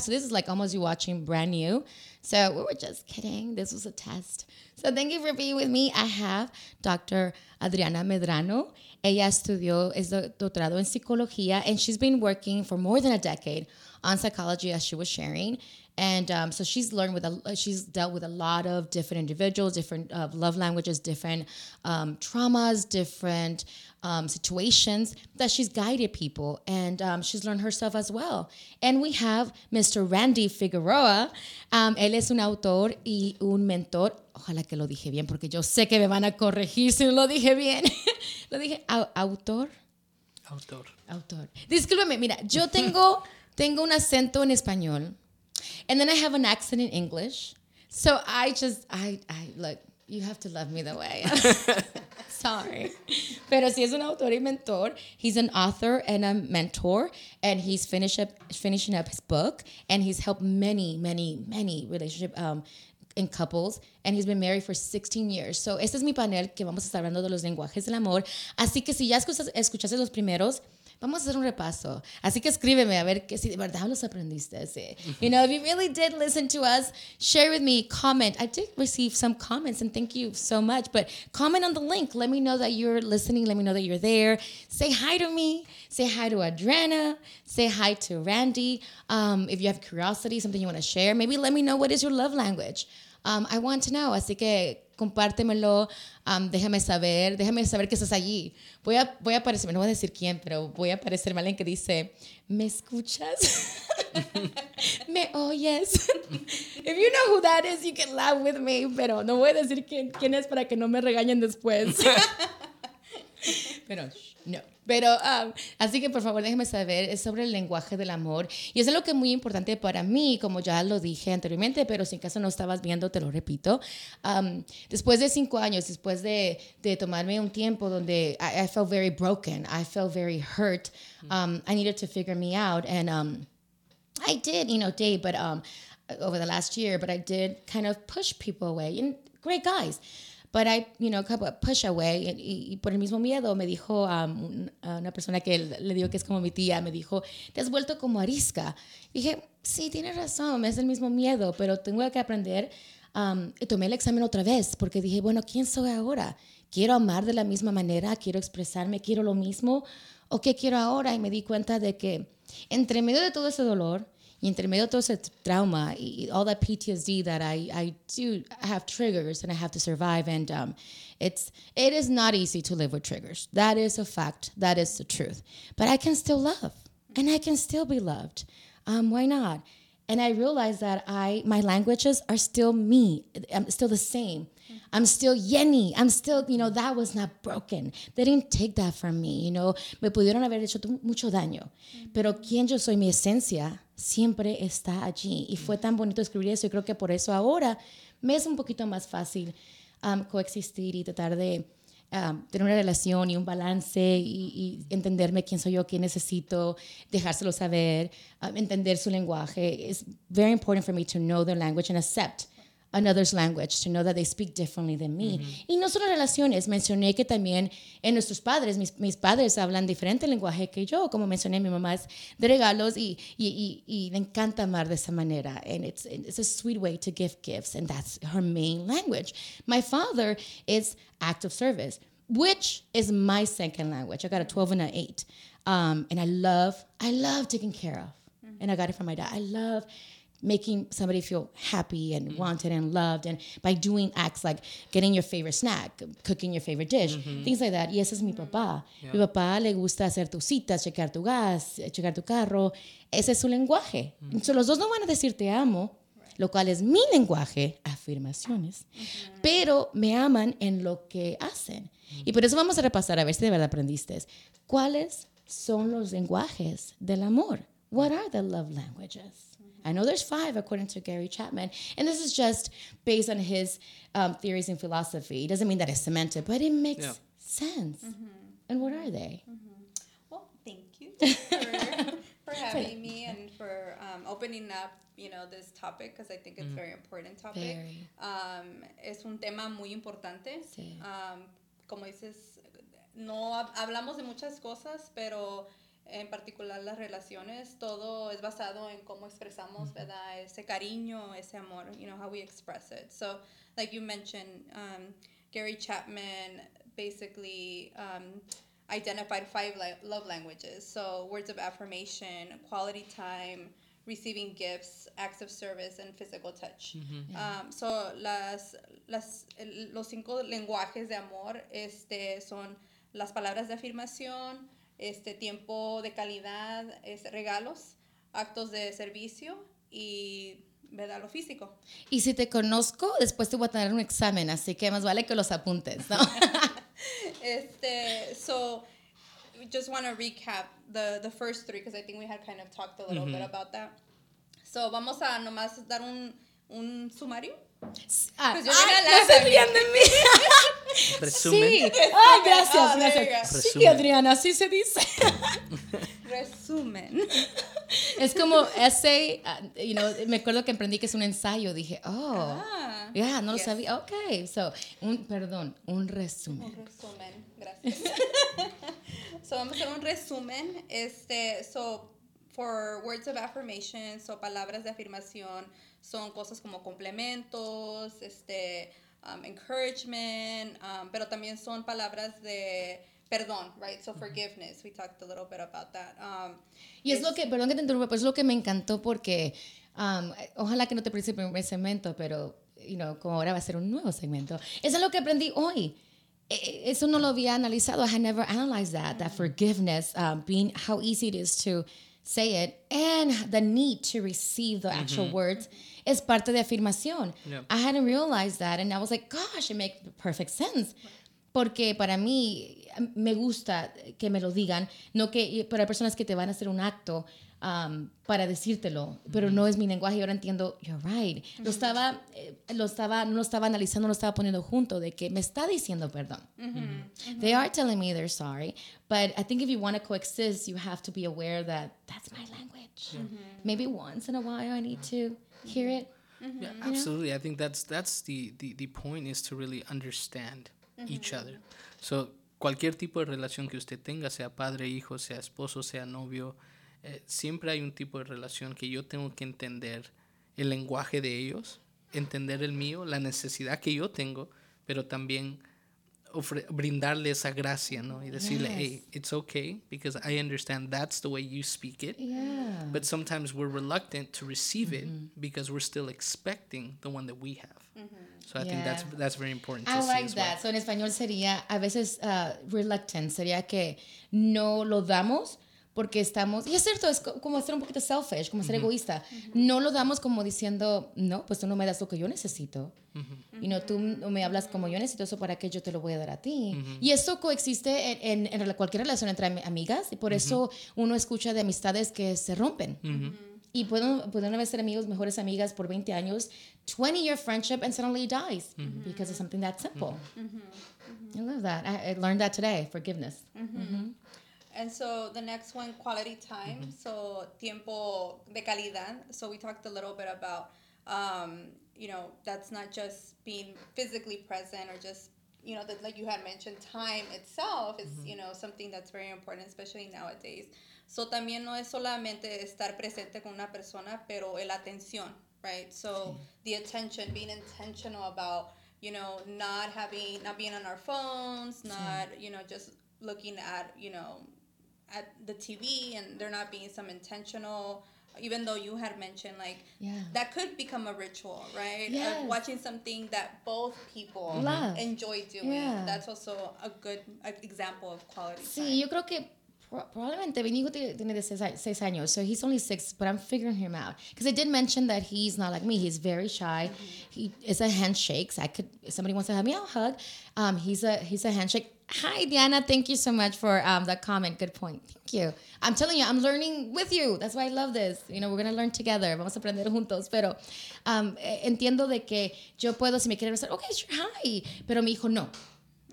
So this is like almost you watching brand new. So we were just kidding. This was a test. So thank you for being with me. I have Dr. Adriana Medrano. Ella estudió, es doctorado en psicología, and she's been working for more than a decade on psychology, as she was sharing. And um, so she's learned with a, she's dealt with a lot of different individuals, different uh, love languages, different um, traumas, different um, situations that she's guided people, and um, she's learned herself as well. And we have Mr. Randy Figueroa. Um, él es un autor y un mentor. Ojalá que lo dije bien, porque yo sé que me van a corregir si no lo dije bien. lo dije au autor. Autor. Autor. Discúlpeme, mira, yo tengo, tengo un acento en español. And then I have an accent in English. So I just, I, I, look, you have to love me the way Sorry. Pero si es un autor y mentor. He's an author and a mentor, and he's finish up, finishing up his book, and he's helped many, many, many relationship um, in couples, and he's been married for 16 years. So este es mi panel que vamos a estar hablando de los lenguajes del amor. Así que si ya escuchas, escuchaste los primeros, vamos a hacer un repaso. Así que escríbeme a ver que si de verdad los aprendiste. Sí. You know, if you really did listen to us, share with me, comment. I did receive some comments and thank you so much, but comment on the link. Let me know that you're listening. Let me know that you're there. Say hi to me. Say hi to Adriana. Say hi to Randy. Um, if you have curiosity, something you want to share, maybe let me know what is your love language. Um, I want to know. Así que compártemelo, um, déjame saber, déjame saber que estás allí. Voy a, voy a aparecer, no voy a decir quién, pero voy a aparecer alguien que dice, ¿me escuchas? ¿Me oyes? If you know who that is, you can laugh with me, pero no voy a decir quién, quién es para que no me regañen después. pero no. Pero, um, así que por favor déjeme saber, es sobre el lenguaje del amor. Y es algo que es muy importante para mí, como ya lo dije anteriormente, pero si en caso no estabas viendo, te lo repito. Um, después de cinco años, después de, de tomarme un tiempo donde I, I, felt very broken, I felt very hurt, um, I needed to figure me out. And um, I did, you know, date, but um, over the last year, but I did kind of push people away. And great guys. But I, you know, push away. Y, y por el mismo miedo me dijo um, una persona que le digo que es como mi tía, me dijo, te has vuelto como arisca. Y dije, sí, tienes razón, es el mismo miedo, pero tengo que aprender. Um, y tomé el examen otra vez porque dije, bueno, ¿quién soy ahora? ¿Quiero amar de la misma manera? ¿Quiero expresarme? ¿Quiero lo mismo? ¿O qué quiero ahora? Y me di cuenta de que entre medio de todo ese dolor, y entre medio todo ese trauma, all that PTSD that I, I do have triggers and I have to survive. And um, it's, it is not easy to live with triggers. That is a fact. That is the truth. But I can still love and I can still be loved. Um, why not? And I realized that I, my languages are still me. I'm still the same. I'm still Yenny. I'm still, you know, that was not broken. They didn't take that from me, you know. Me pudieron haber hecho mucho daño. Pero quien yo soy, mi esencia, siempre está allí. Y fue tan bonito escribir eso y creo que por eso ahora me es un poquito más fácil um, coexistir y tratar de um, tener una relación y un balance y, y, entenderme quién soy yo, qué necesito, dejárselo saber, um, entender su lenguaje. It's very important for me to know their language and accept another's language, to know that they speak differently than me. Y no solo relaciones, mencioné que también en nuestros padres, mis, mis, padres hablan diferente lenguaje que yo, como mencioné, mi mamá es de regalos y, y, y, y le encanta amar de esa manera. And it's, it's a sweet way to give gifts, and that's her main language. My father is act of service, which is my second language. I got a 12 and an 8. Um, and I love, I love taking care of. Mm-hmm. And I got it from my dad. I love making somebody feel happy and mm-hmm. wanted and loved and by doing acts like getting your favorite snack cooking your favorite dish mm-hmm. things like that y ese es mi papá yeah. mi papá le gusta hacer tus citas checar tu gas checar tu carro ese es su lenguaje mm-hmm. Entonces, los dos no van a decir te amo lo cual es mi lenguaje, afirmaciones, mm-hmm. pero me aman en lo que hacen. Y por eso vamos a repasar, a ver si de verdad aprendiste. ¿Cuáles son los lenguajes del amor? What are the love languages? I know there's five according to Gary Chapman, and this is just based on his um, theories and philosophy. It doesn't mean that it's cemented, but it makes yeah. sense. Mm-hmm. And what are they? Mm-hmm. Well, thank you for, for having me and for um, opening up, you know, this topic because I think it's mm. a very important topic. Very. Um, es un tema muy importante. Sí. Um, como dices, no hablamos de muchas cosas, pero en particular las relaciones, todo es basado en cómo expresamos, ¿verdad? Ese cariño, ese amor, you know, how we express it. So, like you mentioned, um, Gary Chapman basically um, identified five love languages. So, words of affirmation, quality time, receiving gifts, acts of service, and physical touch. um, so, las, las, los cinco lenguajes de amor este, son las palabras de afirmación, este tiempo de calidad, es, regalos, actos de servicio y ¿verdad? lo físico. Y si te conozco, después te voy a tener un examen, así que más vale que los apuntes, ¿no? este, so just want to recap the, the first three because I think we had kind of talked a little bit about that. So vamos a nomás dar un, un sumario. Ah, pues ah se rían de mí. Resumen. Sí. Ay, gracias, oh, gracias. Sí, Adriana, así se dice. Resumen. Es como essay, uh, you know, me acuerdo que emprendí que es un ensayo, dije, oh, ah, ya, yeah, no lo sabía, ok, so, un, perdón, un resumen. Un resumen, gracias. so, vamos a hacer un resumen, este, so, for words of affirmation, so, palabras de afirmación, son cosas como complementos, este, um, encouragement, um, pero también son palabras de perdón, right? So forgiveness, we talked a little bit about that. Um, y es, lo que, perdón que te interrumpa, pero es lo que me encantó porque um, ojalá que no te parezca el primer segmento, pero you know, como ahora va a ser un nuevo segmento. Eso es lo que aprendí hoy. E, e, eso no lo había analizado. I had never analyzed that, that forgiveness, um, being how easy it is to say it, and the need to receive the actual mm -hmm. words es parte de afirmación. Yep. I hadn't realized that, and I was like, gosh, it makes perfect sense. Porque para mí me gusta que me lo digan, no que para personas que te van a hacer un acto um, para decírtelo, pero no es mi lenguaje y ahora entiendo, you're right. Lo estaba, eh, lo estaba, no lo estaba analizando, no lo estaba poniendo junto de que me está diciendo perdón. They are telling me they're sorry, but I think if you want to coexist, you have to be aware that that's my language. Maybe once in a while I need to hear it. Yeah, absolutely. I think that's that's the, the the point is to really understand each other. So cualquier tipo de relación que usted tenga, sea padre, hijo, sea esposo, sea novio, eh, siempre hay un tipo de relación que yo tengo que entender el lenguaje de ellos, entender el mío, la necesidad que yo tengo, pero también brindarle esa gracia, ¿no? Y decirle, hey, it's okay because I understand that's the way you speak it. Yeah. But sometimes we're reluctant to receive it because we're still expecting the one that we have. So I think that's that's very important. I like that. So en español sería a veces uh, reluctant, sería que no lo damos porque estamos, y es cierto, es como ser un poquito selfish, como ser egoísta. No lo damos como diciendo, no, pues tú no me das lo que yo necesito. Y no, tú no me hablas como yo necesito eso para que yo te lo voy a dar a ti. Y eso coexiste en, en, cualquier relación entre amigas, y por eso uno escucha de amistades que se rompen. Y pueden, pueden ser amigos, mejores amigas por 20 años, 20 year friendship, and suddenly dies because of something that simple. I love that. I, I, learned that today, forgiveness. And so the next one, quality time. Mm-hmm. So tiempo de calidad. So we talked a little bit about, um, you know, that's not just being physically present or just, you know, that like you had mentioned, time itself is, mm-hmm. you know, something that's very important, especially nowadays. So también no es solamente estar presente con una persona, pero el atención, right? So the attention, being intentional about, you know, not having, not being on our phones, not, you know, just looking at, you know, at the TV and there not being some intentional even though you had mentioned like yeah. that could become a ritual, right? Yes. watching something that both people Love. enjoy doing. Yeah. That's also a good example of quality sí, time. yo creo que probablemente mi hijo tiene seis años, so he's only six, but I'm figuring him out. Because I did mention that he's not like me. He's very shy. Mm-hmm. He is a handshake. So I could, if somebody wants to hug me, I'll hug. Um, he's a he's a handshake Hi, Diana. Thank you so much for um, that comment. Good point. Thank you. I'm telling you, I'm learning with you. That's why I love this. You know, we're going to learn together. Vamos a aprender juntos. Pero um, entiendo de que yo puedo, si me quieren besar, ok, sure, hi. Pero mi hijo no.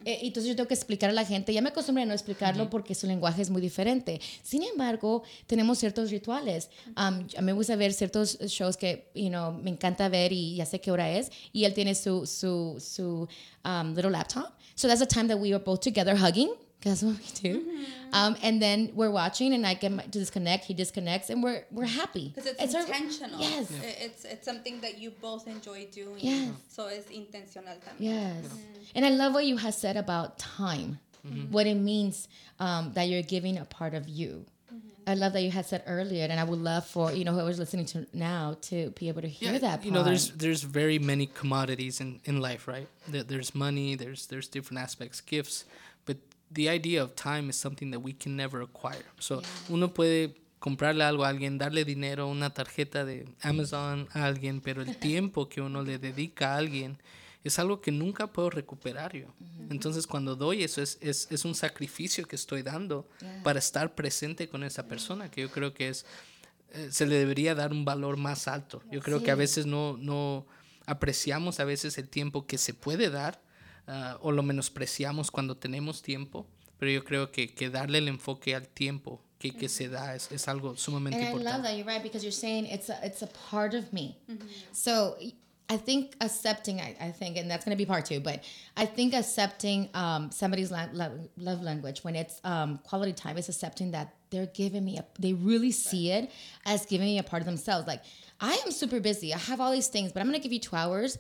Eh, entonces yo tengo que explicar a la gente, ya me acostumbré a no explicarlo porque su lenguaje es muy diferente. Sin embargo, tenemos ciertos rituales. Um, a mí me gusta ver ciertos shows que, you know, me encanta ver y ya sé qué hora es. Y él tiene su, su, su um, little laptop. So that's a time that we are both together hugging That's what we do. Mm-hmm. Um, and then we're watching, and I get my, to disconnect. He disconnects, and we're we're happy. Because it's, it's, intentional. Our, yes. Yeah. It's it's something that you both enjoy doing. Yes. So it's intentional. También. Yes. Mm-hmm. And I love what you have said about time. Mm-hmm. What it means um, that you're giving a part of you. Mm-hmm. I love that you had said earlier, and I would love for you know whoever's listening to now to be able to hear yeah, that. Part. You know, there's there's very many commodities in, in life, right? There's money, there's there's different aspects, gifts, but the idea of time is something that we can never acquire. So yeah. uno puede comprarle algo a alguien, darle dinero, una tarjeta de Amazon a alguien, pero el tiempo que uno le dedica a alguien es algo que nunca puedo recuperar yo. Entonces cuando doy eso es, es, es, un sacrificio que estoy dando para estar presente con esa persona, que yo creo que es, eh, se le debería dar un valor más alto. Yo creo que a veces no, no apreciamos a veces el tiempo que se puede dar uh, o lo menospreciamos cuando tenemos tiempo, pero yo creo que, que darle el enfoque al tiempo que, que se da es, es algo sumamente and importante. I love that you're right because you're saying it's a, it's a part of me. So I think accepting, I, I think, and that's going to be part two, but I think accepting um, somebody's la- love language when it's um, quality time is accepting that they're giving me, a, they really see it as giving me a part of themselves. Like, I am super busy. I have all these things, but I'm going to give you two hours,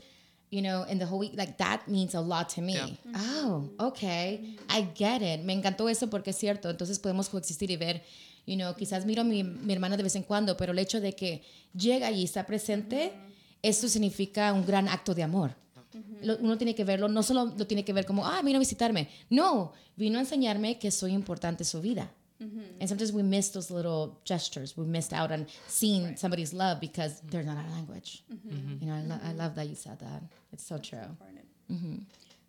you know, in the whole week. Like, that means a lot to me. Yeah. Oh, okay. I get it. Me encantó eso porque es cierto. Entonces podemos coexistir y ver, you know, quizás miro a mi, mi hermana de vez en cuando, pero el hecho de que llega y está presente. Mm-hmm eso significa un gran acto de amor. uno tiene que verlo, no solo lo tiene que ver como, ah, vino a visitarme. No, vino a enseñarme que soy importante en su vida. Mm-hmm. And sometimes we miss those little gestures. We missed out on seeing somebody's love because mm-hmm. they're not our language. Mm-hmm. You know, I, lo I, love that you said that. It's so true.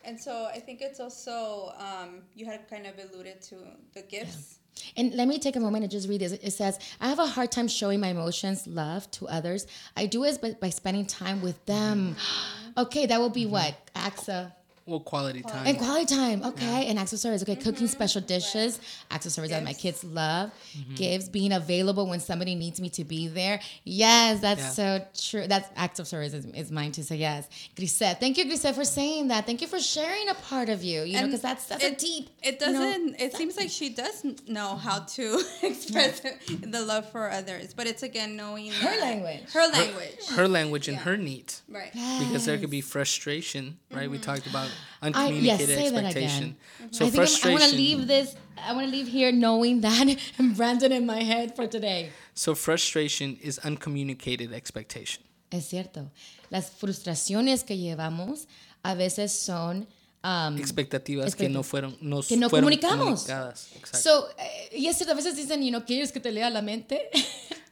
And so I think it's also, um, you had kind of alluded to the gifts. And let me take a moment and just read this. It says, I have a hard time showing my emotions, love to others. I do it by, by spending time with them. okay, that will be mm-hmm. what? AXA well, quality time. And quality time, okay. Yeah. And acts of service, okay. Mm-hmm. Cooking special dishes, accessories that my kids love, mm-hmm. gives, being available when somebody needs me to be there. Yes, that's yeah. so true. That's acts of service is, is mine too. So yes, Grisette, thank you, Grisette, for saying that. Thank you for sharing a part of you. You and know, because that's that's it, a deep. It doesn't. You know, it seems like she does know how to express yeah. the love for others, but it's again knowing her language, her language, her, her language, and her needs. Right. Yes. Because there could be frustration. Right. Mm-hmm. We talked about uncommunicated I, yes, expectation. So I frustration. I want to leave this. I want to leave here knowing that and Brandon in my head for today. So frustration is uncommunicated expectation. Es cierto. Las frustraciones que llevamos a veces son um, expectativas que no fueron no que no fueron comunicamos. Comunicadas. Exacto. So, eh, y es cierto, a veces dicen, you know, ¿quieres que te lea la mente?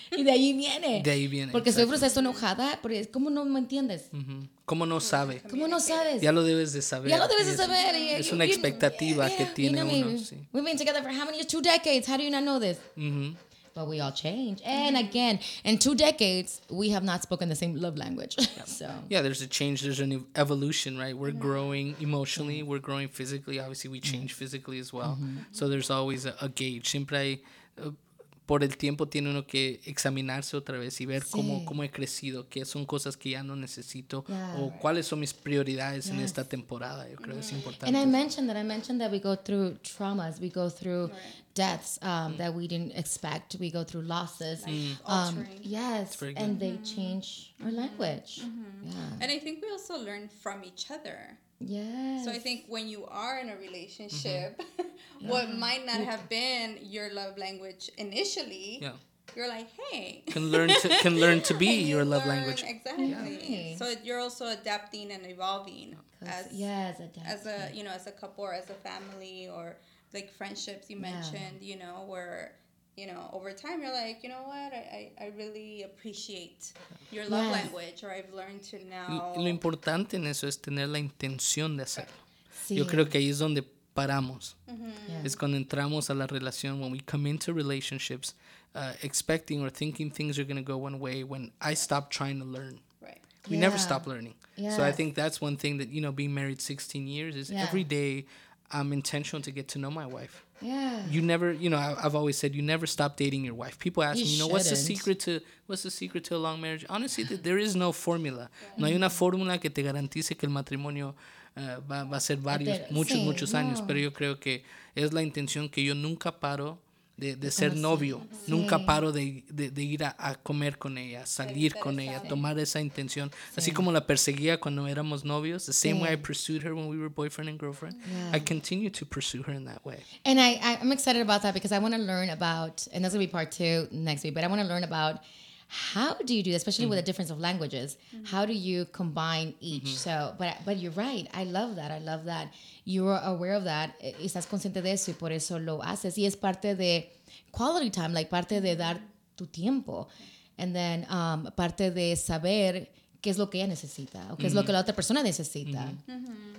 y de ahí viene. De ahí viene. Porque soy frustrada, enojada, porque ¿cómo no me entiendes? Uh -huh. ¿Cómo no sabe? ¿Cómo no sabes? Ya lo debes de saber. Ya lo debes de saber. Es, es una expectativa que tiene you know, uno. Sí. We've been together for how many years? Two decades. How do you not know this? Uh -huh. But we all change. And again, in two decades, we have not spoken the same love language. Yeah. so yeah, there's a change. There's an evolution, right? We're growing emotionally. We're growing physically. Obviously, we change physically as well. So there's always a, a gauge. Siempre hay uh, por el tiempo tiene uno que examinarse otra vez y ver sí. cómo, cómo he crecido, qué son cosas que ya no necesito yeah. o cuáles son mis prioridades yes. en esta temporada. Yo creo que es importante. And I mentioned that I mentioned that we go through traumas, we go through right. deaths um, mm. that we didn't expect, we go through losses. Mm. Um, yes, and they mm-hmm. change our language. Mm-hmm. Yeah. And I think we also learn from each other. Yes. So I think when you are in a relationship, mm-hmm. what yeah. might not have been your love language initially, yeah. you're like, hey, can learn to can learn to be your love learn, language. Exactly. Yeah. So you're also adapting and evolving as yes, as a you know as a couple or as a family or like friendships you mentioned, you know, where you know, over time you're like, you know what, I, I, I really appreciate your love yes. language, or I've learned to now. Lo importante en eso es tener la intención de hacerlo. Sí. Yo creo que ahí es donde paramos. Mm -hmm. yeah. Es cuando entramos a la relación, when we come into relationships, uh, expecting or thinking things are going to go one way, when I stop trying to learn. Right. We yeah. never stop learning. Yes. So I think that's one thing that, you know, being married 16 years is yeah. every day I'm intentional to get to know my wife. Yeah. You never, you know, I, have always said you never stop dating your wife. People ask you me, you know, shouldn't. what's the secret to what's the secret to a long marriage? Honestly, there is no formula. No hay una fórmula que te garantice que el matrimonio uh, va, va, a ser varios, muchos, sí, muchos años, no. pero yo creo que es la intención que yo nunca paro de, de ser novio, sí. nunca paro de, de, de ir a, a, comer con ella, salir con ella, tomar esa intención, así como la perseguía cuando éramos novios, the same way I pursued her when we were boyfriend and girlfriend, yeah. I continue to pursue her in that way. And I, I'm excited about that because I want to learn about, and that's going to be part two next week, but I want to learn about how do you do that, especially mm-hmm. with a difference of languages? Mm-hmm. How do you combine each? Mm-hmm. So, but but you're right. I love that. I love that. You're aware of that. Estás consciente de eso y por eso lo haces. Y es parte de quality time, like parte de dar tu tiempo. And then um, parte de saber qué es lo que ella necesita o qué es lo que la otra persona necesita.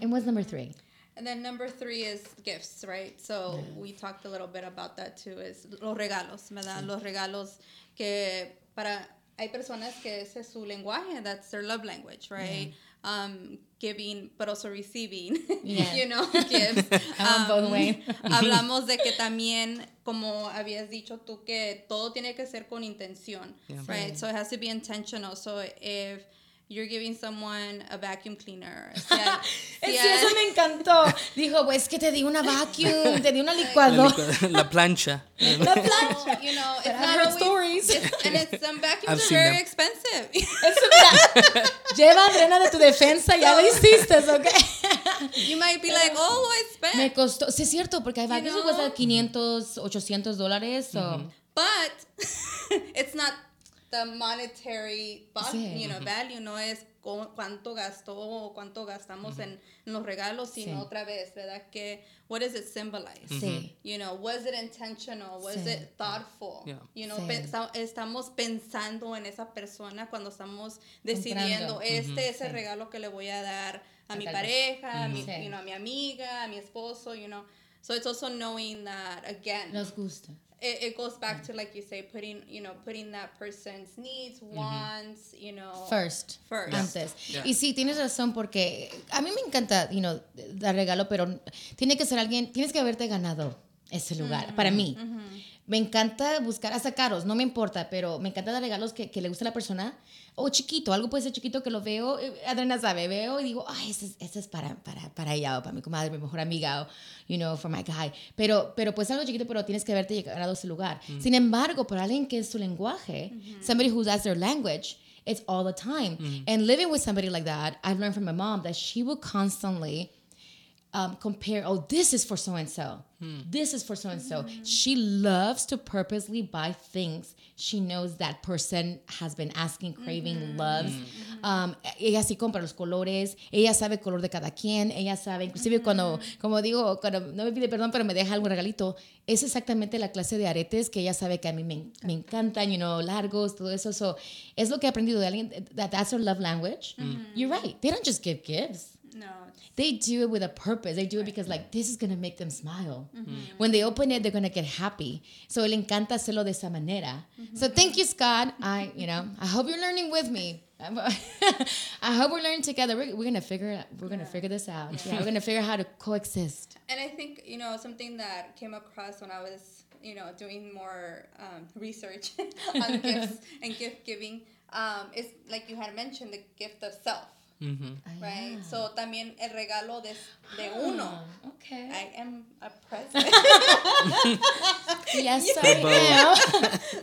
And what's number three? And then number three is gifts, right? So yeah. we talked a little bit about that too. Is los regalos, ¿verdad? Sí. Los regalos que para hay personas que ese es su lenguaje, that's their love language, right? Um, giving, but also receiving, yeah. you know, gifts. um, both ways. hablamos de que también, como habías dicho tú, que todo tiene que ser con intención, yeah. right? So it has to be intentional. So if you're giving someone a vacuum cleaner. Sí, eso me encantó. Dijo, pues que te di una vacuum, te di una licuadora. La, la, plancha. la plancha. You know, it's not always, stories. It's, and it's, some vacuums I've are very them. expensive. Eso, lleva Adriana de tu defensa, ya lo hiciste, ¿ok? You might be like, oh, I spent. Me costó, sí es cierto, porque hay vacuums que cuestan 500, 800 dólares. So. Mm -hmm. But it's not the monetary sí. you know, value no es cuánto gastó o cuánto gastamos en, en, los regalos, sino sí. otra vez, ¿verdad? Que, what does it symbolize? Sí. You know, was it intentional? Was it thoughtful? Yeah. You know, pensa estamos pensando en esa persona cuando estamos decidiendo, Comprando. este es el regalo que le voy a dar a, a mi pareja, a, mi, you know, a mi amiga, a mi esposo, you know. So it's also knowing that, again. Nos gusta it, it goes back to like you say putting you know putting that person's needs wants you know first first antes yeah. y sí tienes razón porque a mí me encanta you know dar regalo pero tiene que ser alguien tienes que haberte ganado ese lugar mm -hmm. para mí mm -hmm. Me encanta buscar hasta caros no me importa pero me encanta dar regalos que, que le guste a la persona o chiquito, algo puede ser chiquito que lo veo, eh, Adriana sabe, veo y digo, ay, ese, ese es para, para, para ella o para mi comadre, mi mejor amiga, o, you know, for my guy. Pero, pero pues algo chiquito, pero tienes que haberte llegado a ese lugar. Mm. Sin embargo, para alguien que es su lenguaje, mm -hmm. somebody who has their language, it's all the time. Mm. And living with somebody like that, I've learned from my mom that she will constantly um, compare, oh, this is for so and so. This is for so and so. She loves to purposely buy things she knows that person has been asking, craving, mm -hmm. loves. Mm -hmm. um, ella sí compra los colores, ella sabe el color de cada quien, ella sabe, inclusive mm -hmm. cuando, como digo, cuando no me pide perdón, pero me deja algún regalito, es exactamente la clase de aretes que ella sabe que a mí me, me encantan, you know, largos, todo eso. So, es lo que he aprendido de alguien, that that's her love language. You're right. They don't just give gifts. No. They do it with a purpose. They do it because like this is gonna make them smile. Mm-hmm. When they open it, they're gonna get happy. So le encanta hacerlo de esa manera. Mm-hmm. So thank you, Scott. I, you know, I hope you're learning with me. I hope we're learning together. We're, we're gonna figure it. We're gonna yeah. figure this out. Yeah, we're gonna figure out how to coexist. And I think you know something that came across when I was you know doing more um, research on gifts and gift giving um, is like you had mentioned the gift of self Mm -hmm. Right. So también el regalo de, de ah, uno. Okay. I am a present. yes, I am.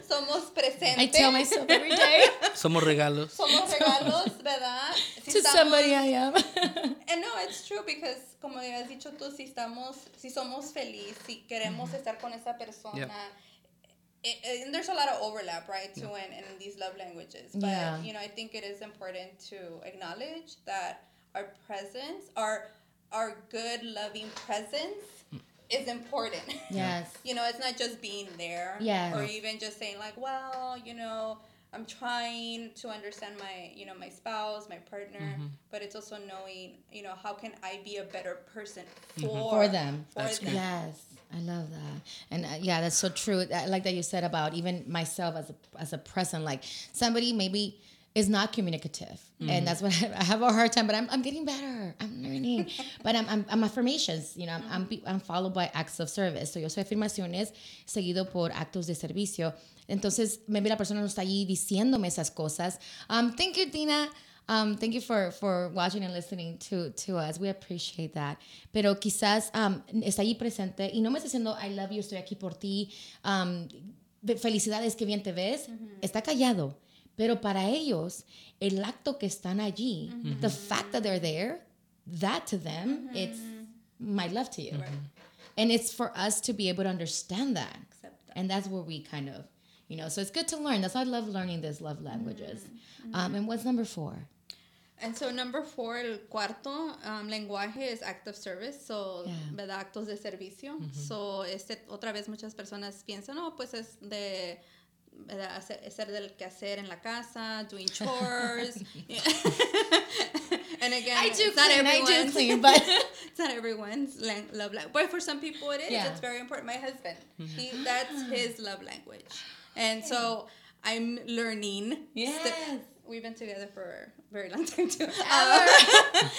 Somos presentes. I tell myself every day. Somos regalos. Somos regalos, ¿verdad? Si to estamos, somebody I am. and no, it's true because como has dicho tú, si estamos, si somos felices, si queremos mm -hmm. estar con esa persona. It, and there's a lot of overlap, right, too, yeah. in, in these love languages. But yeah. you know, I think it is important to acknowledge that our presence, our our good, loving presence, mm. is important. Yes. you know, it's not just being there. Yeah. Or even just saying like, well, you know, I'm trying to understand my, you know, my spouse, my partner, mm-hmm. but it's also knowing, you know, how can I be a better person mm-hmm. for, mm-hmm. for them. For That's them. Yes. I love that, and uh, yeah, that's so true. I like that you said about even myself as a as a person, like somebody maybe is not communicative, mm-hmm. and that's what I, I, have a hard time. But I'm, I'm getting better. I'm learning, but I'm, I'm, I'm affirmations. You know, I'm, I'm, I'm followed by acts of service. So yo soy afirmaciones seguido por actos de servicio. Entonces, maybe la persona no está allí diciéndome esas cosas. Um, thank you, Tina. Um, thank you for, for watching and listening to, to us. We appreciate that. Pero quizás um, está ahí presente y no me está diciendo I love you, estoy aquí por ti. Um, felicidades, que bien te ves. Está callado. Pero para ellos, el acto que están allí, the fact that they're there, that to them, it's my love to you. And it's for us to be able to understand that. that. And that's where we kind of, you know, so it's good to learn. That's why I love learning these love languages. Um, and what's number four? And so number four, el cuarto um, lenguaje es act of service, so, Yeah. ¿verdad? Actos de servicio. So, este, otra vez muchas personas piensan, no, pues es de, ¿verdad? Hacer, es ser del quehacer en la casa, doing chores. and again, I do not clean, I do clean, but- it's not everyone's love language. But for some people it is. Yeah. It's very important. My husband, he, that's his love language. And so I'm learning. Yes. We've been together for a very long time too. Uh,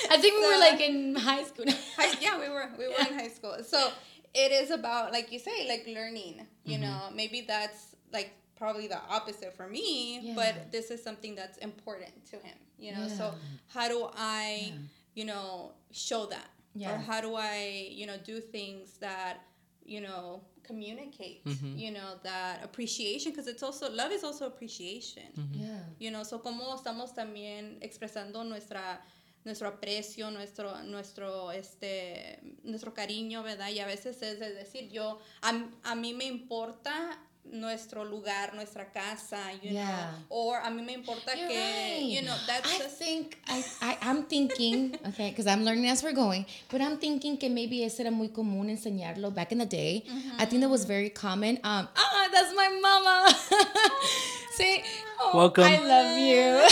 I think we were like in high school. high, yeah, we were we were in high school. So it is about like you say, like learning. You know, maybe that's like probably the opposite for me, Yeah. but this is something that's important to him. You know, so how do I, you know, show that, or how do I, you know, do things that you know communicate you know that appreciation because it's also love is also appreciation yeah. you know, so cómo estamos también expresando nuestra nuestro aprecio, nuestro nuestro este nuestro cariño, ¿verdad? Y a veces es de decir, yo a, a mí me importa nuestro lugar, nuestra casa, you Yeah. know, or a mí me importa You're que, right. you know, that's I just- think I, I I'm thinking okay because I'm learning as we're going, but I'm thinking que maybe ese era muy común enseñarlo back in the day. I think that was very common. Um, ah, that's my mama. See, oh, Welcome. I love you.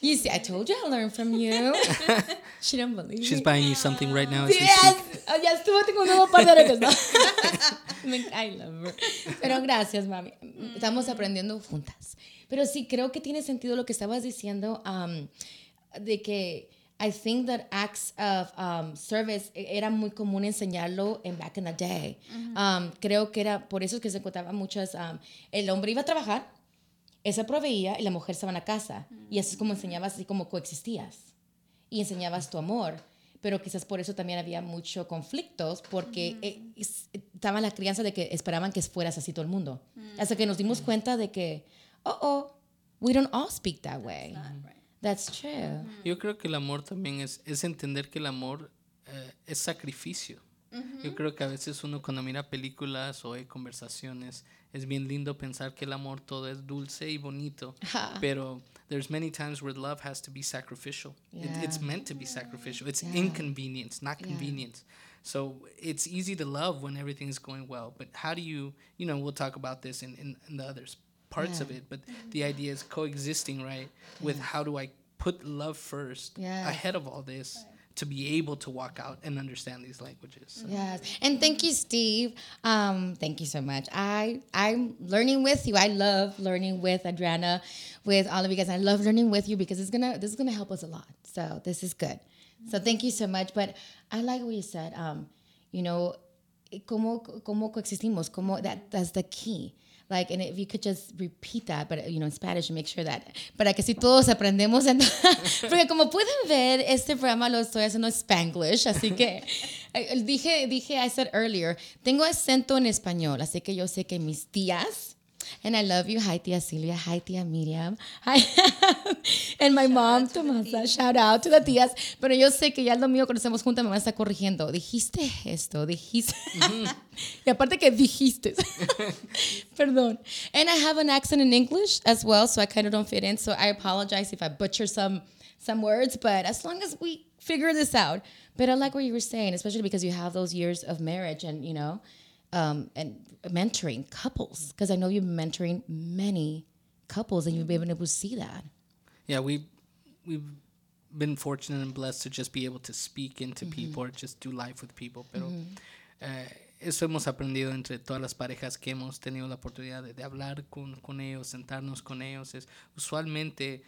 you see, I told you I learned from you. she didn't believe She's me. buying you something right now as we Yes, speak. oh, ya estuvo, tengo un nuevo par de orejas, ¿no? Me- I love her. Pero gracias, mami. Estamos aprendiendo juntas. Pero sí, creo que tiene sentido lo que estabas diciendo um, de que I think that acts of um, service e- era muy común enseñarlo en back in the day. Um, creo que era por eso que se encontraban muchas. um, el hombre iba a trabajar, esa proveía y la mujer estaba en la casa. Y así es como enseñabas, así como coexistías y enseñabas tu amor. Pero quizás por eso también había muchos conflictos, porque es- estaba la crianza de que esperaban que fueras así todo el mundo. Hasta que nos dimos cuenta de que, oh, oh, we don't all speak that way. right. That's true. Yo creo que el amor también es, es entender que el amor eh, es sacrificio. Yo creo que a veces uno cuando mira películas o hay conversaciones, es bien lindo pensar que el amor todo es dulce y bonito, Ajá. pero there's many times where love has to be sacrificial. It- it's meant to be sacrificial. It's Yeah. inconvenience, not Yeah. convenience. So it's easy to love when everything's going well, but how do you, you know, we'll talk about this in, in, in the others parts of it, but the idea is coexisting, right? With how do I put love first Yeah. ahead of all this to be able to walk out and understand these languages. So, Yes, and thank you, Steve. Um, thank you so much. I I'm learning with you. I love learning with Adriana, with all of you guys. I love learning with you because it's gonna this is gonna help us a lot. So this is good. So thank you so much. But I like what you said. Um, you know, cómo cómo coexistimos. Cómo that that's the key. Like, and if you could just repeat that, but you know, in Spanish, make sure that, para que si todos aprendemos, porque como pueden ver, este programa lo estoy haciendo en Spanglish, así que eh, dije, dije, I said earlier, tengo acento en español, así que yo sé que mis tías, and I love you, hi tía Silvia, hi tía Miriam, hi, and my mom, Tomasa, shout out to the tías, pero yo sé que ya lo mío estamos juntas a estar corrigiendo, dijiste esto, dijiste, y aparte que dijiste, perdón, and I have an accent in English as well, so I kind of don't fit in, so I apologize if I butcher some some words, but as long as we figure this out. But I like what you were saying, especially because you have those years of marriage and, you know, um, and mentoring couples, because I know you're mentoring many couples and you've been able to see that. yeah, we we've been fortunate and blessed to just be able to speak into people or just do life with people. Pero eh, eso hemos aprendido entre todas las parejas que hemos tenido la oportunidad de, de hablar con, con ellos, sentarnos con ellos. Es usualmente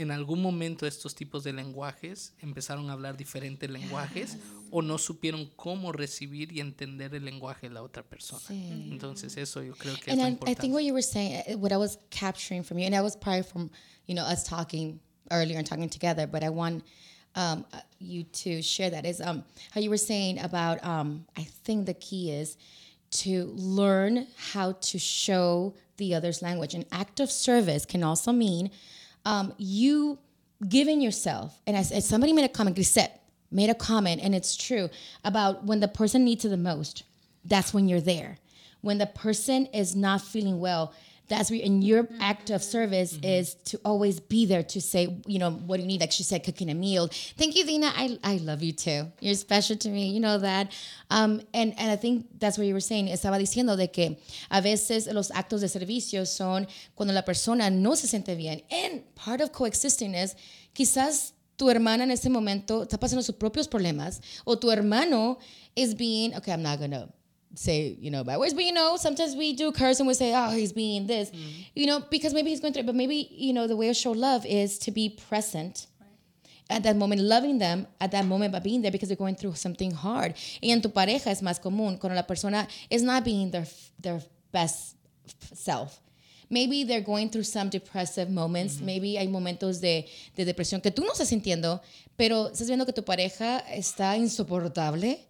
en algún momento estos tipos de lenguajes empezaron a hablar diferentes lenguajes o no supieron cómo recibir y entender el lenguaje de la otra persona. Entonces eso yo creo que es And lo I, I think what you were saying, uh, what I was capturing from you, and that was probably from, you know, us talking earlier and talking together, but I want um, uh, you to share that is um, how you were saying about um, I think the key is to learn how to show the other's language. An act of service can also mean um, you giving yourself. And as, as somebody made a comment, Grisette made a comment, and it's true about when the person needs it the most, that's when you're there. When the person is not feeling well, that's where, and your mm-hmm. act of service mm-hmm. is to always be there to say, you know, what do you need? Like she said, cooking a meal. Thank you, Dina. I, I love you too. You're special to me. You know that. Um, and, and I think that's what you were saying. Estaba diciendo de que a veces los actos de servicio son cuando la persona no se siente bien. And part of coexisting is quizás tu hermana en ese momento está pasando sus propios problemas o tu hermano is being, okay, I'm not gonna say, you know, bad words, but you know, sometimes we do curse and we say, oh, he's being this, mm-hmm. you know, because maybe he's going through it, but maybe, you know, the way to show love is to be present at that moment, loving them at that moment by being there because they're going through something hard. Y en tu pareja es más común cuando la persona is not being their, their best self. Maybe they're going through some depressive moments. Mm-hmm. Maybe hay momentos de, de depresión que tú no estás sintiendo, pero estás viendo que tu pareja está insoportable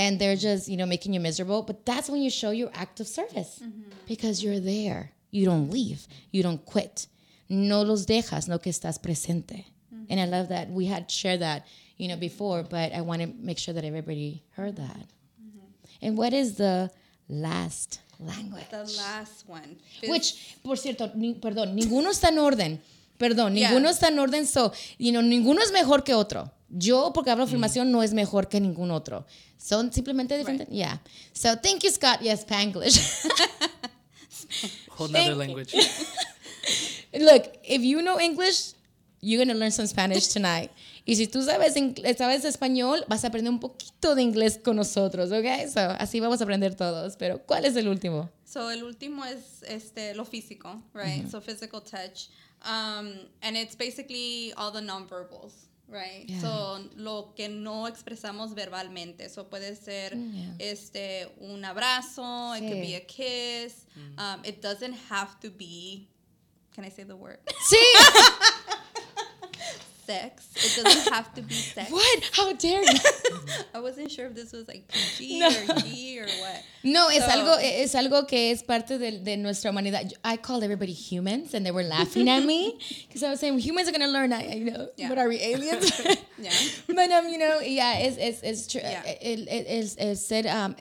and they're just you know making you miserable but that's when you show your act of service mm-hmm. because you're there. You don't leave. You don't quit. No los dejas no que estás presente. Mm-hmm. and i love that. We had shared that you know before but i want to make sure that everybody heard that. Mm-hmm. and what is the last language? The last one. Which por cierto ni, perdón ninguno está en orden perdón ninguno yeah. está en orden so you know ninguno es mejor que otro yo, porque hablo afirmación, mm. no es mejor que ningún otro. Son simplemente diferentes. Right. Yeah. So thank you, Scott. Yes, Spanglish. Whole other language. Look, if you know English, you're going to learn some Spanish tonight. Y si tú sabes, sabes español, vas a aprender un poquito de inglés con nosotros, ¿ok? So, así vamos a aprender todos. Pero, ¿cuál es el último? So, el último es este, lo físico, right? So, physical touch. Um, and it's basically all the nonverbals. Right. Yeah. So, lo que no expresamos verbalmente. So puede ser mm, yeah. este un abrazo, sí. it could be a kiss. Mm. Um, it doesn't have to be Can I say the word? Sí. sex. It doesn't have to be sex. What? How dare you? I wasn't sure if this was like PG no. or G or what. No, es so. algo es algo que es parte de, de nuestra humanidad. I called everybody humans, and they were laughing at me because I was saying humans are gonna learn. I, you know, yeah. what are we aliens? yeah. But um, you know, yeah, es es es true. Yeah. Es, es, es ser um,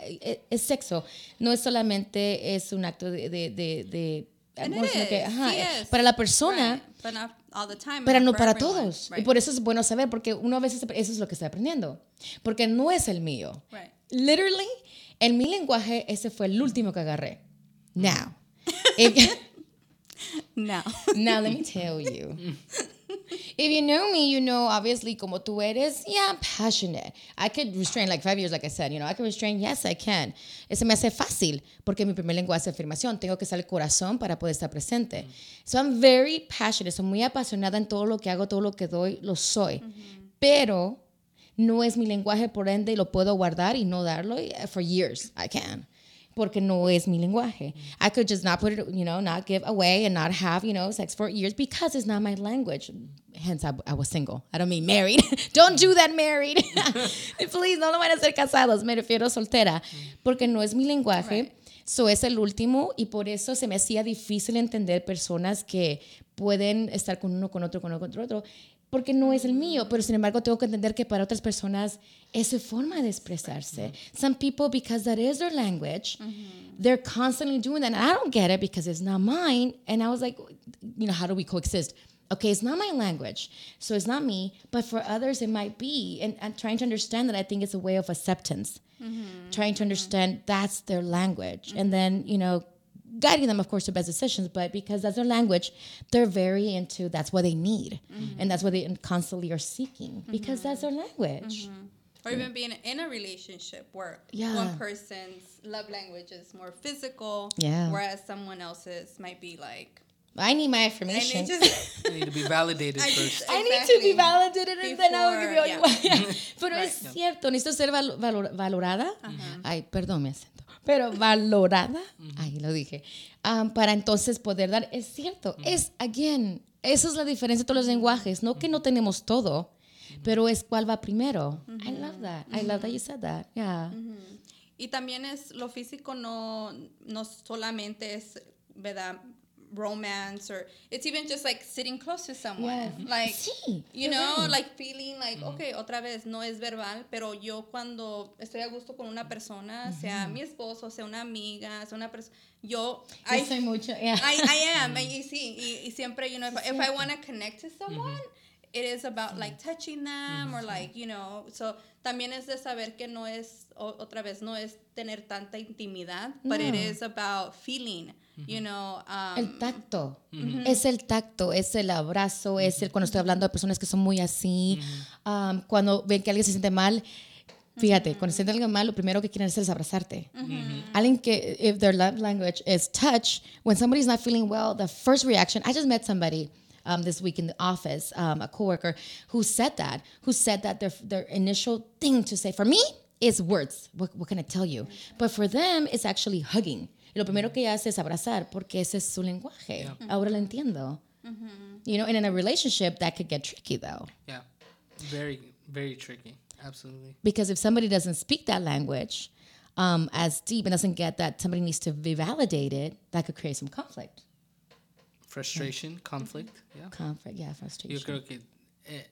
es sexo. No es solamente es un acto de de de, de que, ajá, sí para la persona. Right all the time. Pero no para todos. Right. Y por eso es bueno saber, porque uno a veces eso es lo que está aprendiendo. Porque no es el mío. Right. Literally, en mi lenguaje, ese fue el último que agarré. Now. now. Now, let me tell you. if you know me, you know obviously como tú eres, yeah, I'm passionate. I could restrain like five years, like I said, you know, I can restrain, yes, I can. Eso me hace fácil porque mi primer lenguaje es afirmación. Tengo que usar el corazón para poder estar presente. So I'm very passionate, soy muy apasionada en todo lo que hago, todo lo que doy, lo soy. Pero no es mi lenguaje, por ende lo puedo guardar y no darlo for years. I can porque no es mi lenguaje. I could just not put it, you know, not give away and not have, you know, sex for years because it's not my language. Hence, I, I was single. I don't mean married. don't do that married. Please, no lo van a ser casados. Me refiero soltera. Porque no es mi lenguaje. Right. So es el último y por eso se me hacía difícil entender personas que pueden estar con uno, con otro, con otro, con otro, porque no es el mío, pero sin embargo tengo que entender que para otras personas es su forma de expresarse. Some people, because that is their language, they're constantly doing that. And I don't get it because it's not mine. And I was like, you know, how do we coexist? Okay, it's not my language, so it's not me, but for others it might be. And, and trying to understand that, I think it's a way of acceptance. Mm-hmm. Trying to understand mm-hmm. that's their language. Mm-hmm. And then, you know, guiding them, of course, to best decisions, but because that's their language, they're very into that's what they need. Mm-hmm. And that's what they constantly are seeking because mm-hmm. that's their language. Mm-hmm. Or even being in a relationship where yeah. one person's love language is more physical, yeah. whereas someone else's might be like, I need my affirmation. Just, I need to be validated first. Exactly. I need to be validated Before, and then I'll give you all yeah. Pero right. es cierto, necesito ser valor, valorada. Uh-huh. Ay, perdón, me acento pero valorada, ahí lo dije, um, para entonces poder dar, es cierto, es, again, esa es la diferencia de todos los lenguajes. No que no tenemos todo, pero es cuál va primero. I love that. I love that you said that. Yeah. Y también es lo físico no, no solamente es, ¿verdad? Romance or it's even just like sitting close to someone. Like sí, you know like feeling like okay otra vez no es verbal pero yo cuando estoy a gusto con una persona sea mi esposo sea una amiga sea una persona yo I, soy mucho yeah. I, I am y, sí y, y, siempre you know if, if I want to connect to someone it is about like touching them or like you know so también es de saber que no es otra vez no es tener tanta intimidad but it is about feeling you know um, el tacto es el tacto es el abrazo es el cuando estoy hablando de personas que son muy así um, cuando ven que alguien se siente mal Fíjate, cuando se siente alguien mal, lo primero que quieren hacer es abrazarte. Alguien que, if their love language is touch, when somebody's not feeling well, the first reaction, I just met somebody um, this week in the office, um, a coworker who said that, who said that their, their initial thing to say for me is words. What, what can I tell you? But for them, it's actually hugging. Y lo primero que ella hace es abrazar porque ese es su lenguaje. Yeah. Ahora lo entiendo. Mm-hmm. You know, and in a relationship, that could get tricky though. Yeah, very, very tricky. Absolutely. Because if somebody doesn't speak that language um, as deep and doesn't get that somebody needs to be validated, that could create some conflict. Frustration, conflict, yeah. Conflict, yeah, frustration. Yo creo que eh,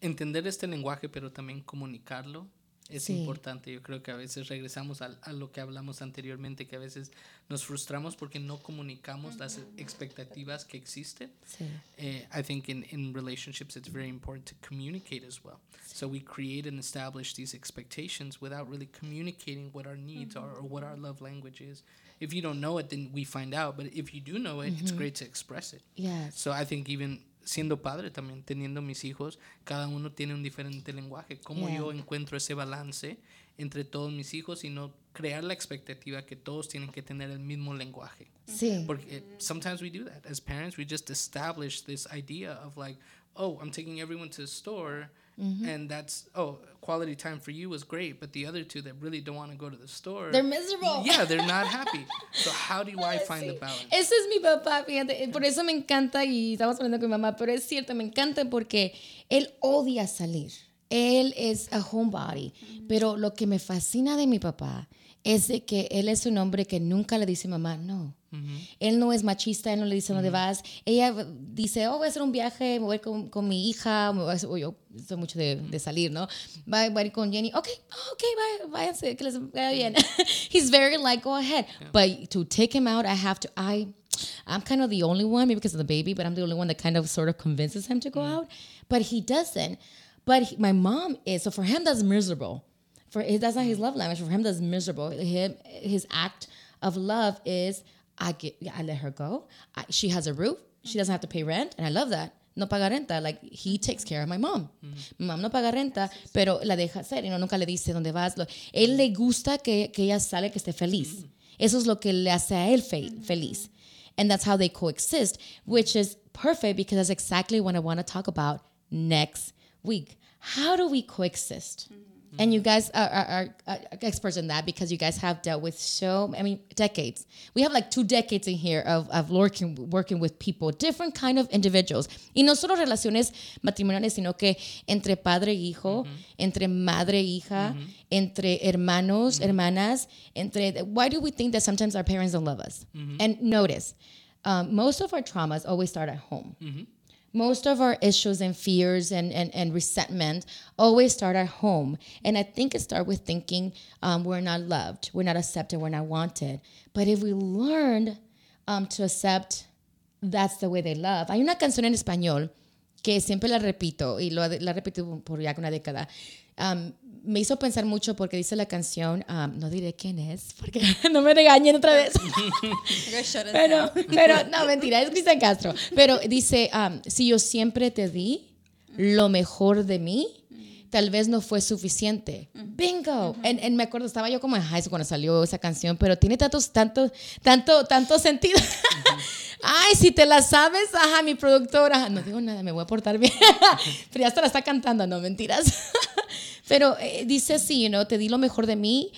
entender este lenguaje, pero también comunicarlo es sí. importante. Yo creo que a veces regresamos a, a, lo que hablamos anteriormente, que a veces nos frustramos porque no comunicamos las expectativas que existen. Sí. Uh, I think in, in relationships it's very important to communicate as well. Sí. So we create and establish these expectations without really communicating what our needs are or what our love language is. If you don't know it, then we find out. But if you do know it, mm -hmm. it's great to express it. Yes. So I think even siendo padre también, teniendo mis hijos, cada uno tiene un diferente lenguaje. ¿Cómo yeah. yo encuentro ese balance entre todos mis hijos y no crear la expectativa que todos tienen que tener el mismo lenguaje? Sí. Porque sometimes we do that. As parents, we just establish this idea of like, oh, I'm taking everyone to the store Mm-hmm. And that's oh, quality time for you was great, but the other two that really don't want to go to the store, they're miserable. Yeah, they're not happy. so how do I find sí. the balance? Ese es mi papá, fíjate, por eso me encanta y estamos hablando con mi mamá, pero es cierto, me encanta porque él odia salir. Él es a homebody, mm-hmm. pero lo que me fascina de mi papá es de que él es un hombre que nunca le dice mamá no. Mm-hmm. Él no es machista, él no le dice dónde mm-hmm. vas. Ella dice, oh, voy a hacer un viaje, me voy con, con mi hija, me voy a, oh, yo soy mucho de, de mm-hmm. salir, ¿no? Va, va, a ir con Jenny, ok, oh, ok, vaya, váyanse, que les vaya bien. He's very like, go ahead. Yeah. But to take him out, I have to, I, I'm kind of the only one, maybe because of the baby, but I'm the only one that kind of sort of convinces him to go mm. out. But he doesn't. But he, my mom is, so for him, that's miserable. For that's not his love language. For him, that's miserable. Him, his act of love is I get, I let her go. I, she has a roof. She doesn't have to pay rent, and I love that. No paga renta. Like he takes care of my mom. Mm-hmm. Mom no paga renta, pero la deja hacer. Y no, nunca le dice dónde vas. Lo, Él le gusta que, que ella sale, que esté feliz. Mm-hmm. Eso es lo que le hace a él fe, feliz. And that's how they coexist, which is perfect because that's exactly what I want to talk about next week. How do we coexist? Mm-hmm. And you guys are, are, are, experts in that because you guys have dealt with so, I mean, decades. We have like two decades in here of, of working, working with people, different kind of individuals. Y no solo relaciones matrimoniales, sino que entre padre e hijo, mm-hmm. entre madre e hija, mm-hmm. entre hermanos, mm-hmm. hermanas, entre, why do we think that sometimes our parents don't love us? And notice, um, most of our traumas always start at home most of our issues and fears and, and, and resentment always start at home. And I think it starts with thinking um, we're not loved, we're not accepted, we're not wanted. But if we learned um, to accept that's the way they love. Hay una canción en español que siempre la repito y lo, la repito por ya una década. Um, me hizo pensar mucho porque dice la canción, um, no diré quién es, porque no me regañen otra vez. pero, pero, no, mentira, es Cristian Castro. Pero dice, um, si yo siempre te di lo mejor de mí, tal vez no fue suficiente. Bingo. Y me acuerdo, estaba yo como en high school cuando salió esa canción, pero tiene tantos, tanto, tanto, tanto sentido. Ay, si te la sabes, ajá, mi productora. No digo nada, me voy a portar bien. pero ya hasta la está cantando, no mentiras. Pero eh, dice así, you know, te di lo mejor de mí,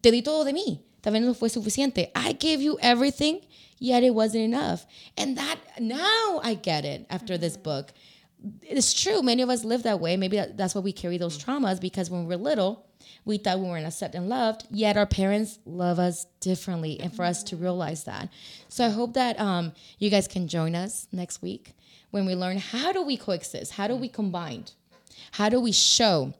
te di todo de mí. tal vez no fue suficiente. I gave you everything, yet it wasn't enough. And that, now I get it after this book. It's true. Many of us live that way. Maybe that's why we carry those traumas because when we're little, we thought we weren't accepted and loved, yet our parents love us differently. And for us to realize that. So I hope that um, you guys can join us next week when we learn how do we coexist? How do we combine? How do we show?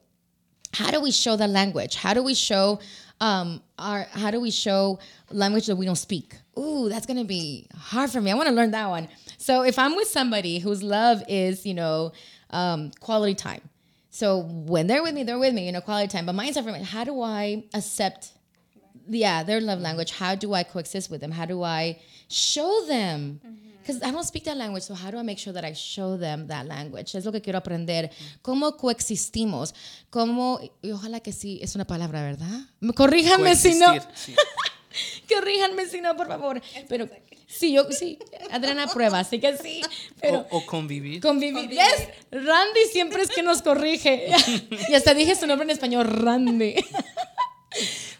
How do we show the language? How do we show um, our how do we show language that we don't speak? Ooh, that's gonna be hard for me. I want to learn that one. So if I'm with somebody whose love is, you know, um, quality time. So when they're with me, they're with me, you know, quality time. But mine's different. How do I accept yeah, their love language? How do I coexist with them? How do I show them? Because I don't speak that language, so how do I make sure that I show them that language? Es lo que quiero aprender. ¿Cómo coexistimos? ¿Cómo, y ojalá que sí, es una palabra, ¿verdad? Corríjanme si no. Sí. Corríjanme si no, por favor. Pero sí, yo sí, Adriana prueba, así que sí. Pero o, o convivir. convivir. Yes, Randy siempre es que nos corrige. y hasta dije su nombre en español, Randy.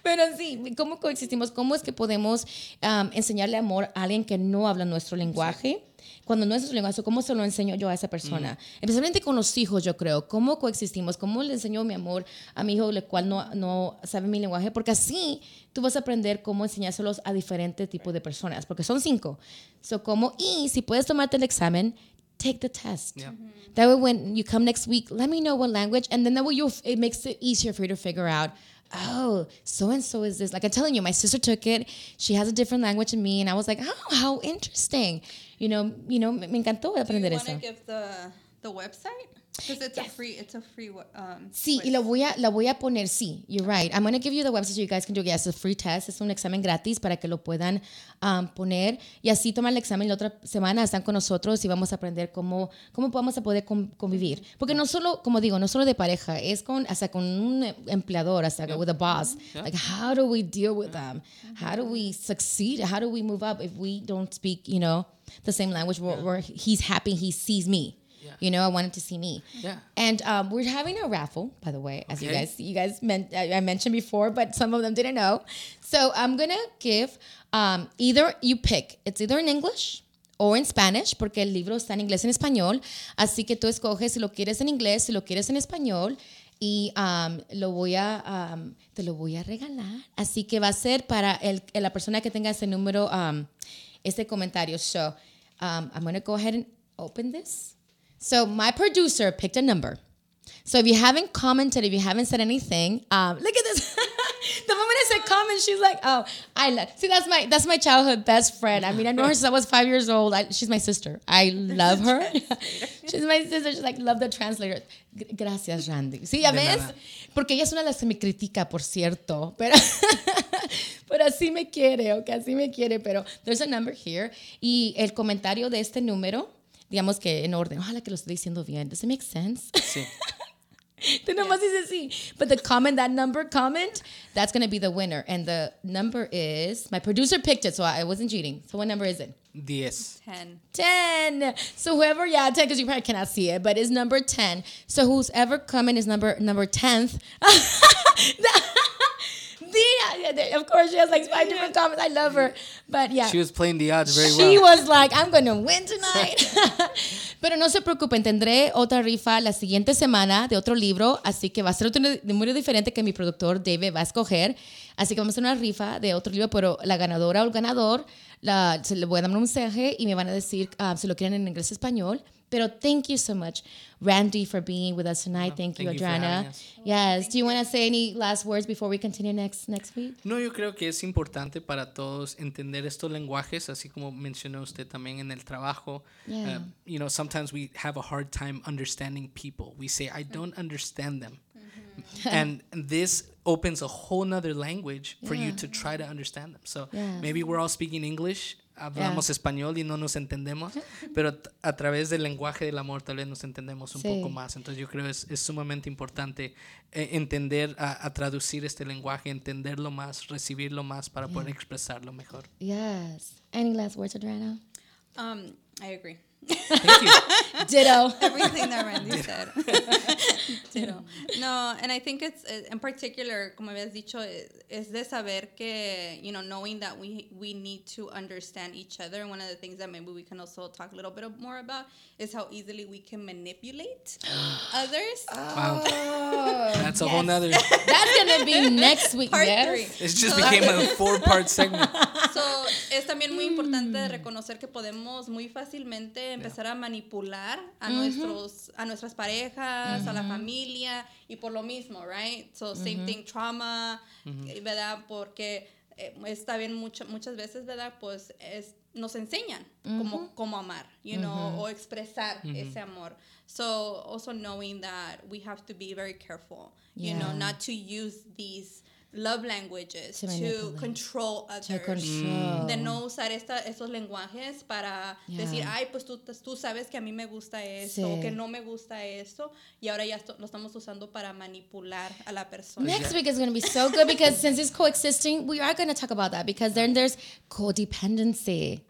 Pero sí, ¿cómo coexistimos? ¿Cómo es que podemos um, enseñarle amor a alguien que no habla nuestro lenguaje? Cuando no es nuestro lenguaje, ¿cómo se lo enseño yo a esa persona? Especialmente con los hijos, yo creo. ¿Cómo coexistimos? ¿Cómo le enseño mi amor a mi hijo, el cual no, no sabe mi lenguaje? Porque así tú vas a aprender cómo enseñárselos a diferentes tipos de personas, porque son cinco. So, ¿cómo? Y si puedes tomarte el examen, take the test. Yeah. That way, when you come next week, let me know what language, and then that way you it makes it easier for you to figure out. Oh, so and so is this. Like I'm telling you, my sister took it. She has a different language than me, and I was like, oh, how interesting. You know, you know, me encantó Do you want to give the the website? Because it's a free. It's a free. Um, Sí, y lo voy a, la voy a poner, sí, you're right. I'm going to give you the website so you guys can do it. Yes, it's a free test, es un examen gratis para que lo puedan um, poner y así toman el examen la otra semana, están con nosotros y vamos a aprender cómo, cómo vamos a poder con- convivir. Porque no solo, como digo, no solo de pareja, es con, hasta con un empleador, hasta with a boss. Like, how do we deal with them? How do we succeed? How do we move up if we don't speak, you know, the same language where, where he's happy, he sees me. You know, I want him to see me. Yeah. And um, we're having a raffle, by the way, as you guys you guys meant I I mentioned before, but some of them didn't know. So I'm gonna give um, either you pick. It's either in English or in Spanish, porque el libro está en inglés y en español. Así que tú escoges si lo quieres en inglés, si lo quieres en español. Y um, lo voy a, um, te lo voy a regalar. Así que va a ser para el, la persona que tenga ese número, um, este comentario. So um, I'm gonna go ahead and open this. So my producer picked a number. So if you haven't commented, if you haven't said anything, um, look at this. the moment I said comment, she's like, "Oh, I love." See, that's my that's my childhood best friend. I mean, I know her since I was five years old. I, she's my sister. I love her. she's my sister. She's like, love the translator. Gracias, Randy. Sí, ya De ves, nada. porque ella es una de las que me critica, por cierto, pero pero así me quiere, ok, así me quiere. Pero there's a number here y el comentario de este número, digamos que en orden. Ojalá que lo esté diciendo bien. Does it make sense? Sí. Tú nomás dices sí. But the comment, that number comment, that's going to be the winner. And the number is, my producer picked it, so I wasn't cheating. So what number is it? Diez. ten. 10. So whoever, yeah, 10, because you probably cannot see it, but it's number 10. So who's ever coming is number number 10th. Yeah, of course, she has like five different comments. I love her. But yeah. She was playing the odds very She well. was like, I'm gonna win tonight. Pero no se preocupen, tendré otra rifa la siguiente semana de otro libro, así que va a ser otro número diferente que mi productor David va a escoger. Así que vamos a hacer una rifa de otro libro, pero la ganadora o el ganador, la, se le voy a dar un mensaje y me van a decir ah, si lo quieren en inglés o español. Pero thank you so much, Randy, for being with us tonight. thank, you, thank you Adriana. us. yes. Do you want to say any last words before we continue next next week? No, yo creo que es importante para todos entender estos lenguajes, así como mencionó usted también en el trabajo. Yeah. Uh, you know, sometimes we have a hard time understanding people. We say, I don't understand them. and this opens a whole nother language for you to try to understand them. So Yeah. maybe we're all speaking English, hablamos español y no nos entendemos, pero a través del lenguaje del amor tal vez nos entendemos un Sí. poco más. Entonces yo creo que es, es sumamente importante eh, entender, a, a traducir este lenguaje, entenderlo más, recibirlo más para poder expresarlo mejor. Yes. Any last words, Adriana? Um, I agree. Thank you. Ditto. Everything that Randy said. Ditto. No, and I think it's uh, in particular, como habías dicho, es, es de saber que, you know, knowing that we we need to understand each other. And one of the things that maybe we can also talk a little bit more about is how easily we can manipulate others. Wow. Oh, That's a whole nother. That's gonna be next week. Part yes. three. It just became a four part segment. So, es también muy importante reconocer que podemos muy fácilmente empezar a manipular a nuestros a nuestras parejas, a la familia y por lo mismo, right? So same thing trauma, eh, ¿verdad? Porque eh, está bien mucho- muchas veces, ¿verdad? Pues es nos enseñan cómo, cómo amar, you know, o expresar ese amor. So also knowing that we have to be very careful, you know, not to use these love languages To manipulate. control others. To control. De no usar esta, estos lenguajes para Yeah. decir, ay, pues tú, tú sabes que a mí me gusta esto, Sí. o que no me gusta esto, y ahora ya lo estamos usando para manipular a la persona. Next week is going to be so good because since it's coexisting, we are going to talk about that because then there's codependency,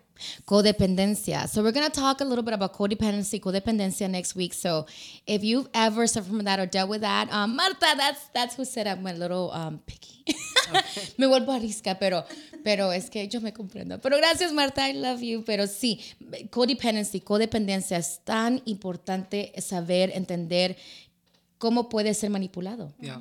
codependencia. So we're going to talk a little bit about codependency, codependencia next week. So if you've ever suffered from that or dealt with that, um, Marta, that's that's who said I'm a little um, picky. me vuelvo arisca, pero pero es que yo me comprendo. Pero gracias Marta, I love you. Pero sí, codependency, codependencia es tan importante saber entender cómo puede ser manipulado. Yeah.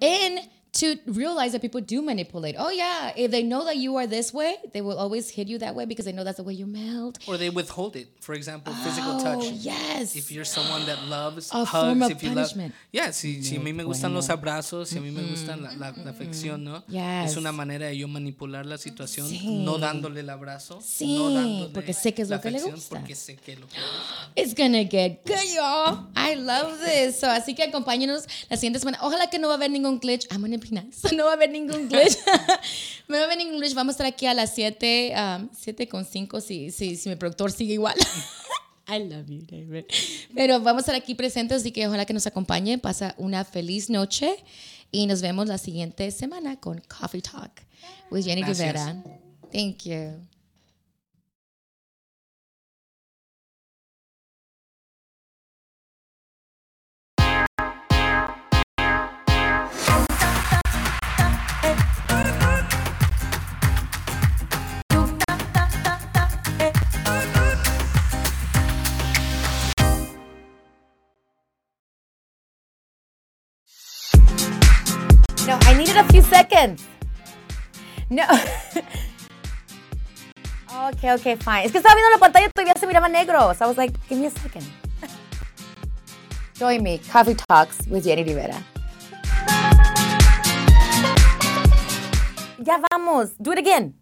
And to realize that people do manipulate. Oh yeah, if they know that you are this way, they will always hit you that way because they know that's the way you melt. Or they withhold it. For example, physical Oh touch. yes. If you're someone that loves A hugs, form of if you punishment. love, yeah, si, si a mí me gustan los abrazos, si a mí me gusta la, la, la afección, ¿no? Yes. Es una manera de yo manipular la situación, Sí. no dándole el abrazo, Sí, no dándole porque sé que es lo que le gusta. porque sé que lo que. It's gonna get good, y'all. I love this. So, así que acompáñenos la siguiente semana. Ojalá que no va a haber ningún glitch. I'm gonna be nice. No va a haber ningún glitch. no va a haber ningún glitch. Vamos a estar aquí a las 7, um, 7 con 5 si, si, si mi productor sigue igual. I love you, David. Pero vamos a estar aquí presentes, así que ojalá que nos acompañe. Pasa una feliz noche y nos vemos la siguiente semana con Coffee Talk with Jenny Gracias. Rivera. Thank you. Seconds. No. okay, okay, fine. Es que estaba viendo la pantalla y todavía se miraba negro. So I was like, give me a second. Join me, Coffee Talks with Jenny Rivera. Ya vamos. Do it again.